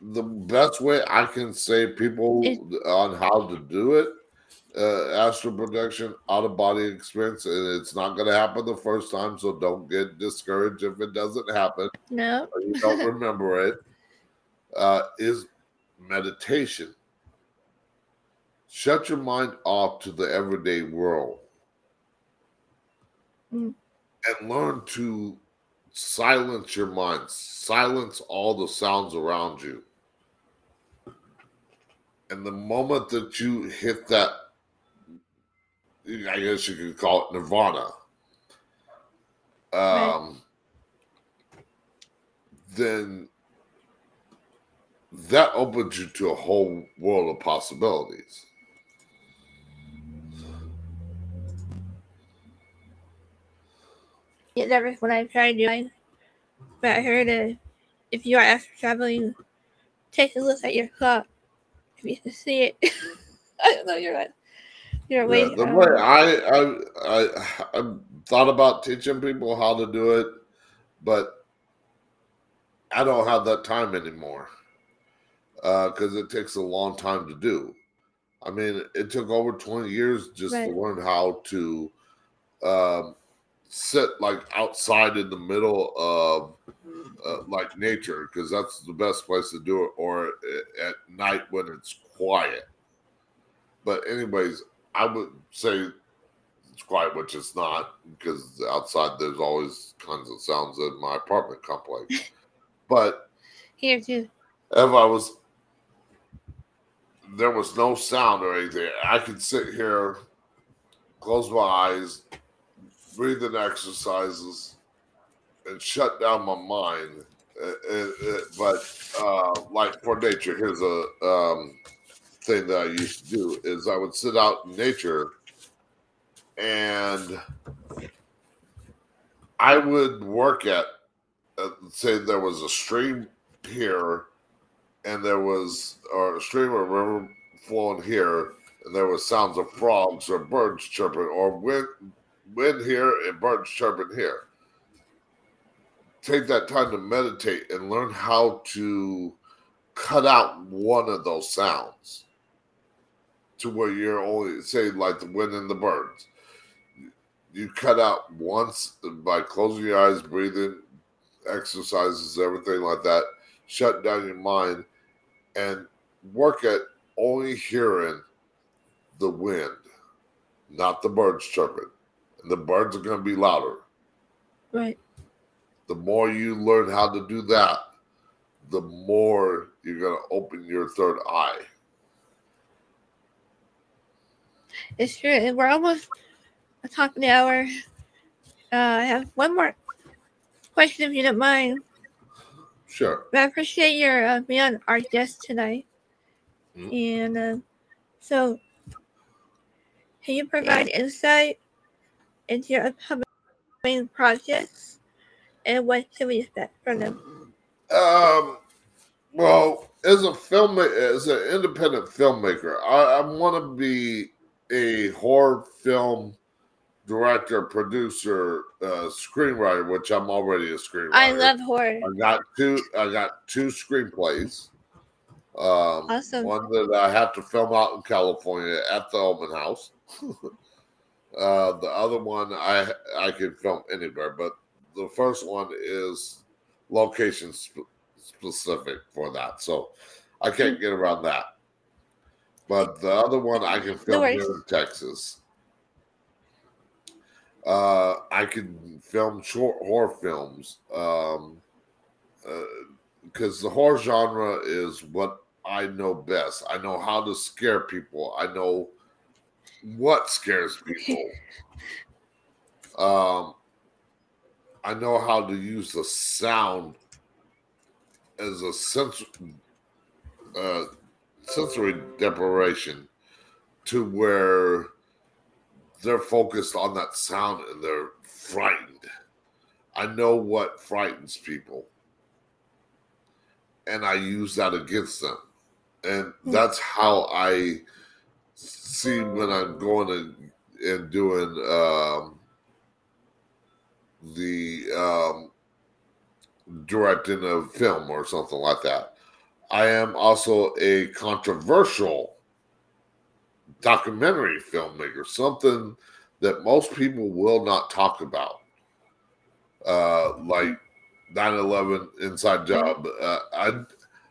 the best way I can say people It- on how to do it, uh, astral projection, out of body experience, and it's not going to happen the first time, so don't get discouraged if it doesn't happen No. you don't [LAUGHS] remember it. Uh, is meditation. Shut your mind off to the everyday world Mm. and learn to silence your mind, silence all the sounds around you. And the moment that you hit that, I guess you could call it nirvana, um, then that opens you to a whole world of possibilities. Yeah, that what I tried to do. I, but I heard uh, if you are after traveling, take a look at your clock. If you can see it. [LAUGHS] I don't know, you're right. You're Yeah, waiting. the way I, I I I thought about teaching people how to do it, but I don't have that time anymore because it takes a long time to do. I mean, it took over twenty years just Right. to learn how to um, sit like outside in the middle of uh, like nature because that's the best place to do it, or at night when it's quiet. But anyways, I would say it's quiet, which it's not because outside there's always kinds of sounds in my apartment complex. [LAUGHS] but Here too. if I was there was no sound or anything. I could sit here, close my eyes, breathing exercises, and shut down my mind. Uh, uh, uh, but uh, like for nature, here's a um, thing that I used to do is I would sit out in nature and I would work at, uh, say there was a stream here and there was or a stream or river flowing here and there was sounds of frogs or birds chirping or wind wind here and birds chirping here. Take that time to meditate and learn how to cut out one of those sounds to where you're only say like the wind and the birds. You cut out once by closing your eyes breathing exercises everything like that shut down your mind and work at only hearing the wind not the birds chirping the birds are going to be louder Right. the more you learn how to do that, the more you're going to open your third eye. It's true. And we're almost a top of the hour. Uh, I have one more question, if you don't mind. Sure. But I appreciate your uh, being on our guest tonight. Mhm. And uh, so, can you provide insight into your upcoming projects and what can we expect from them? Um, well, as a filmmaker, as an independent filmmaker, I, I want to be a horror film director, producer, uh, screenwriter, which I'm already a screenwriter. I love horror. I got two. I got two screenplays. Um, Awesome. One that I have to film out in California at the Omen House. [LAUGHS] uh, the other one I I can film anywhere, but the first one is location sp- specific for that, so I can't get around that. But the other one I can film worries. here in Texas. Uh, I can film short horror films. Um, because the horror genre is what I know best. I know how to scare people. I know what scares people. um, I know how to use the sound as a sens- uh, sensory deprivation to where they're focused on that sound and they're frightened. I know what frightens people and I use that against them. And Hmm. that's how I see when I'm going and, and doing um, the um, directing of film or something like that. I am also a controversial documentary filmmaker, something that most people will not talk about, uh, like 9/11 inside job. Uh, I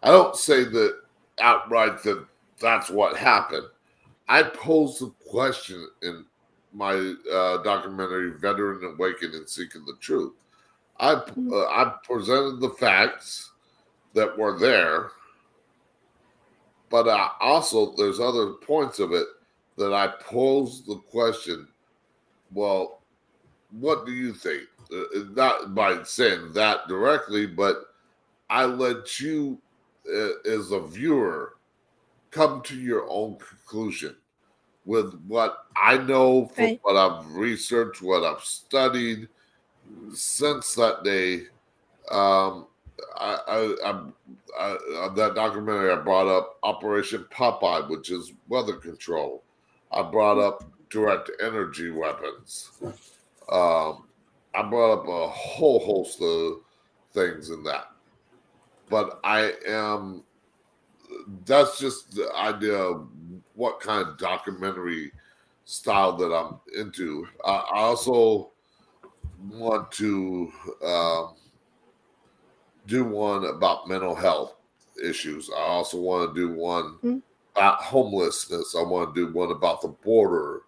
I don't say that outright that that's what happened. I posed the question in my uh, documentary "Veteran Awakening: Seeking the Truth." I uh, I presented the facts that were there, but I also there's other points of it that I posed the question. Well, what do you think? Uh, not by saying that directly, but I let you, uh, as a viewer, come to your own conclusion with what I know from Right. what I've researched, what I've studied since that day. Um, I, I, I, I, that documentary I brought up Operation Popeye, which is weather control. I brought up direct energy weapons. Um, I brought up a whole host of things in that. But I am, that's just the idea of what kind of documentary style that I'm into. I, I also want to um, do one about mental health issues. I also want to do one Mm. about homelessness. I want to do one about the border.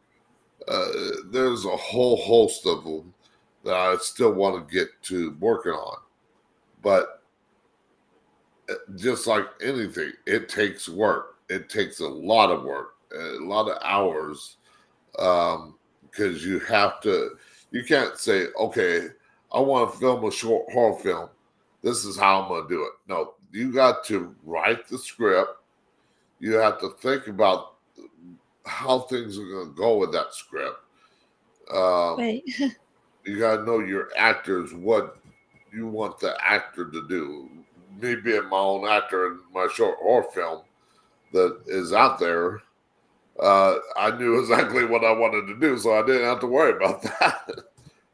Uh, there's a whole host of them that I still want to get to working on. But just like anything, it takes work. it takes a lot of work, a lot of hours, because um, you have to. You can't say, "Okay, I want to film a short horror film. This is how I'm going to do it." No, you got to write the script. You have to think about how things are going to go with that script. Um, Right. [LAUGHS] you got to know your actors, what you want the actor to do. Me being my own actor in my short horror film that is out there, uh, I knew exactly what I wanted to do, so I didn't have to worry about [LAUGHS] that.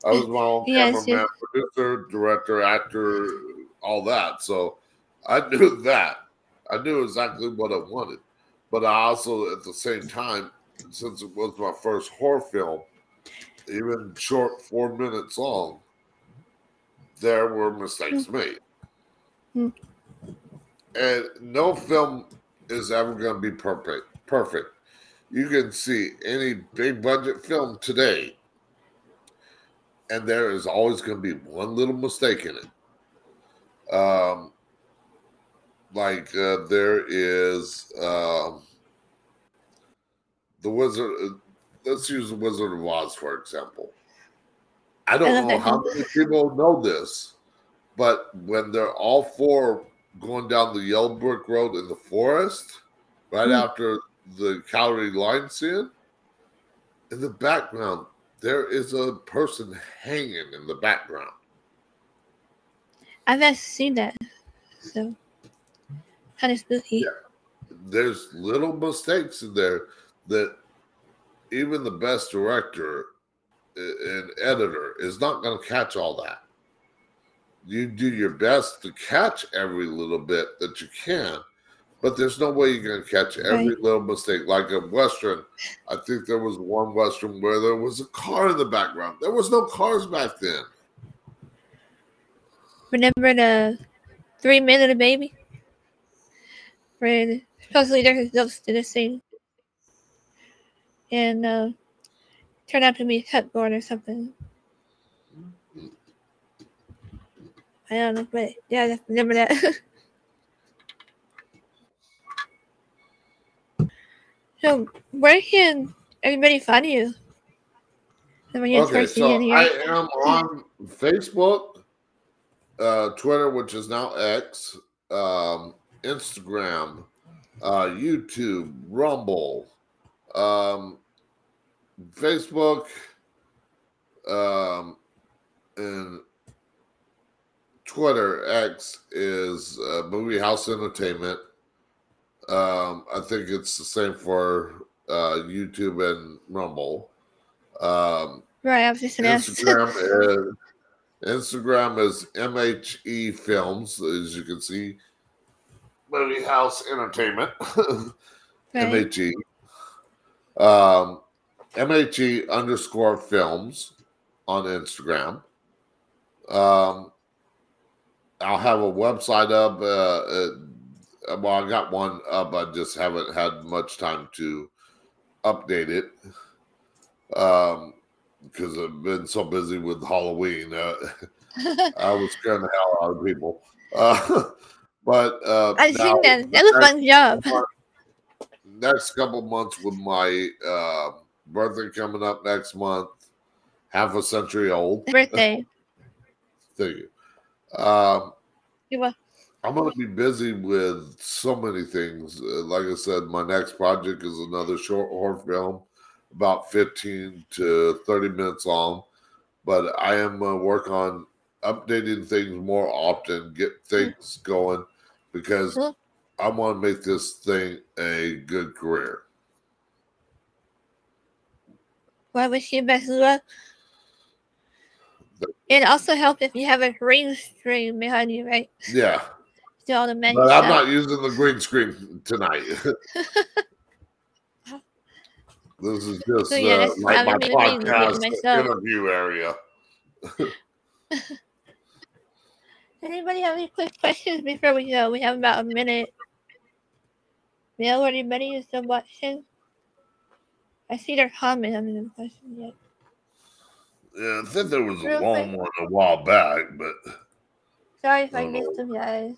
I was my own Yes, cameraman, producer, director, actor, all that. So I knew that. I knew exactly what I wanted. But I also, at the same time, since it was my first horror film, even short four minutes long, there were mistakes made. Hmm. And no film is ever going to be perfect. Perfect. You can see any big budget film today, and there is always going to be one little mistake in it. Um, like uh, there is um, the Wizard. uh, Let's use the Wizard of Oz for example. I don't know how many people know this, but when they're all four going down the yellow brick road in the forest, right Hmm. after the calorie line scene, in the background there is a person hanging in the background. I've not seen that. So kind of spooky. Yeah. there's little mistakes in there that even the best director and editor is not going to catch all that. You do your best to catch every little bit that you can, but there's no way you're going to catch every Right. little mistake. Like a Western, I think there was one Western where there was a car in the background. There was no cars back then. Remember the three men and minute baby? Where supposedly there's a ghost in the scene. And uh, turned out to be a cupboard or something. I don't know, but yeah, remember that. [LAUGHS] so, where can everybody find you Okay, so I am on Facebook, uh, Twitter, which is now X, um, Instagram, uh, YouTube, Rumble, um, Facebook, um, and Twitter X is uh, Movie House Entertainment. Um, I think it's the same for uh, YouTube and Rumble. Um, Right, I was just. Instagram is Instagram is MHE Films, as you can see. Movie House Entertainment. [LAUGHS] Right. MHE. Um, MHE underscore films on Instagram. Um, I'll have a website up. Uh, uh, well, I got one up. I just haven't had much time to update it um, because I've been so busy with Halloween. Uh, [LAUGHS] I was scaring the hell out of people. Uh, [LAUGHS] but uh, I now- seen that. That was a fun job. next couple months with my uh, birthday coming up next month, half a century old. Birthday. [LAUGHS] Thank you. You were I'm going to be busy with so many things. Uh, like I said, my next project is another short horror film, about 15 to 30 minutes long. But I am uh, work on updating things more often, get things going, because. I want to make this thing a good career. Well, I wish you best luck. It also helps if you have a green screen behind you, right? Yeah, [LAUGHS] Do all the menu but I'm not using the green screen tonight. [LAUGHS] this is just So, yeah, uh, like my gonna be reading it podcast interview area. [LAUGHS] Anybody have any quick questions before we go? We have about a minute. Or anybody is still watching? I see their comment on the question yet. Yeah, I think there was a Real long quick. one a while back, but Sorry if I missed them, guys.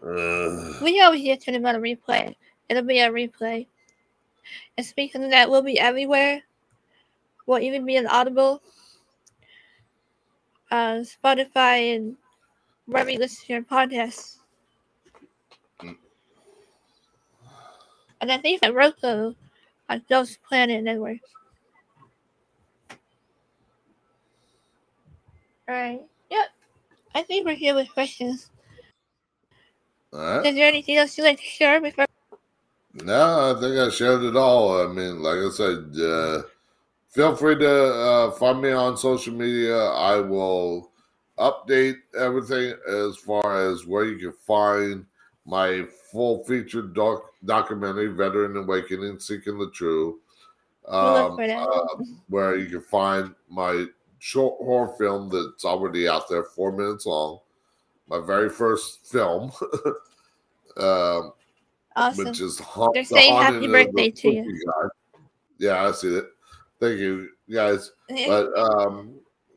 Uh, We always get to about a replay. It'll be a replay. And speaking of that, we'll be everywhere. We'll even be on Audible, uh, Spotify, and wherever you listen to your podcasts. Mm. And I think that Roku on Ghost Planet Network. Alright. Yep. I think we're here with questions. all right. Is there anything else you'd like to share before? No, I think I shared it all. I mean, like I said, uh, feel free to uh, find me on social media. I will update everything as far as where you can find my full featured doc- documentary, Veteran Awakening Seeking the True, um, for that. uh, where you can find my short horror film that's already out there, four minutes long. My very first film. [LAUGHS] um, Awesome. which is ha- They're saying haunting happy birthday the to you. guy. Yeah, I see it. Thank you, guys. But um,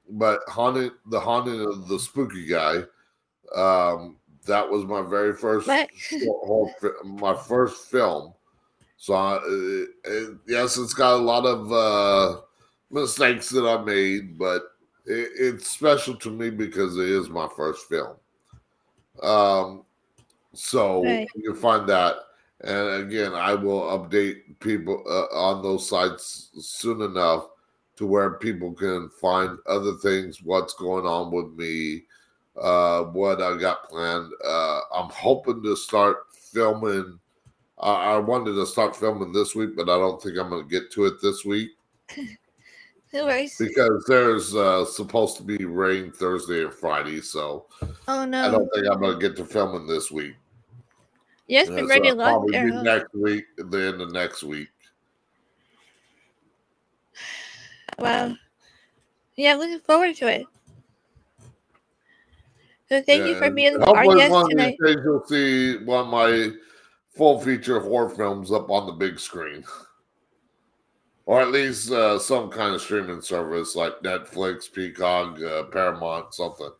but haunted the haunting of the spooky guy. Um, that was my very first What? short horror fi- my first film. So I, uh, uh, yes, it's got a lot of uh, mistakes that I made, but it, it's special to me because it is my first film. Um, so Right. you can find that, and again, I will update people uh, on those sites soon enough to where people can find other things, what's going on with me, uh, what I got planned. Uh, I'm hoping to start filming. I I wanted to start filming this week, but I don't think I'm going to get to it this week [LAUGHS] No worries. because there's uh, supposed to be rain Thursday and Friday. So Oh I don't think I'm going to get to filming this week. Yes, Yeah, been so ready a it'll lot probably be next week, then the next week. Wow. Yeah, looking forward to it. So thank you for being our guest one of tonight. these days you'll see one of my full feature horror films up on the big screen. [LAUGHS] Or at least uh, some kind of streaming service like Netflix, Peacock, uh, Paramount, something.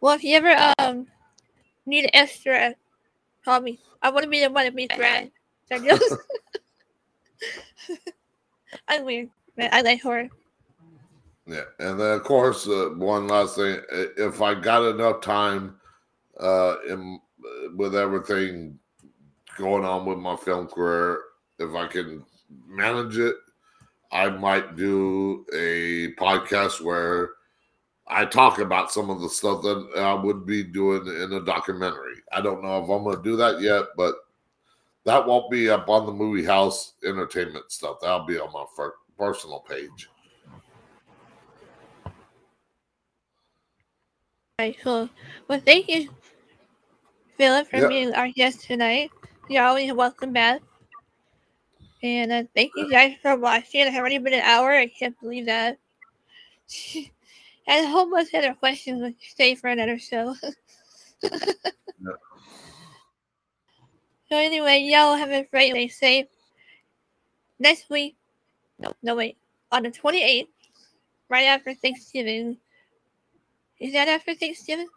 Well, if you ever um need an extra, call me. I want to be the one to be Brad. I'm weird, but I like horror. Yeah, and then of course, uh, one last thing: if I got enough time, uh, in with everything going on with my film career, if I can manage it, I might do a podcast where I talk about some of the stuff that I would be doing in a documentary. I don't know if I'm going to do that yet, but that won't be up on the movie house entertainment stuff. That'll be on my fir- personal page. Alright, cool. Well, thank you, Philip, for Yeah. being our guest tonight. You're always welcome back. And uh, thank you guys for watching. It's already been an hour. I can't believe that. [LAUGHS] and a whole bunch of other questions will stay for another show. [LAUGHS] So anyway, y'all have a great day. Safe. Next week, no, no wait, on the 28th, right after Thanksgiving. Is that after Thanksgiving?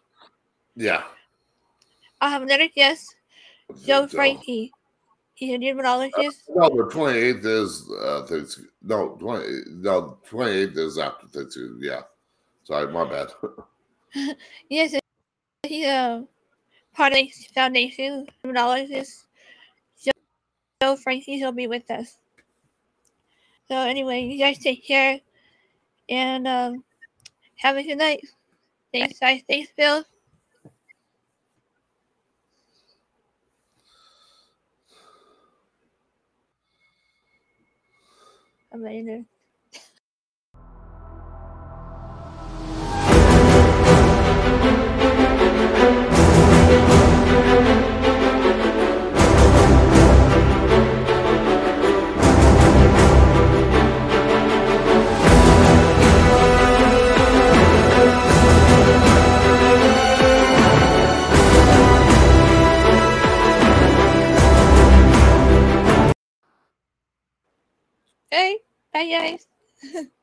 Yeah. I'll have another guest, Joe Frankie. He's a numerologist. No, the twenty eighth is uh Thanksgiving. No, twenty no twenty eighth is after Thanksgiving. Yeah. Sorry, my bad. [LAUGHS] [LAUGHS] Yes, he's a part of the foundation numerologist. Joe, Joe Frankie will be with us. So anyway, you guys take care and um, have a good night. Thanks, guys. Thanks, Bill. I'm later. Hey, bye guys. [LAUGHS]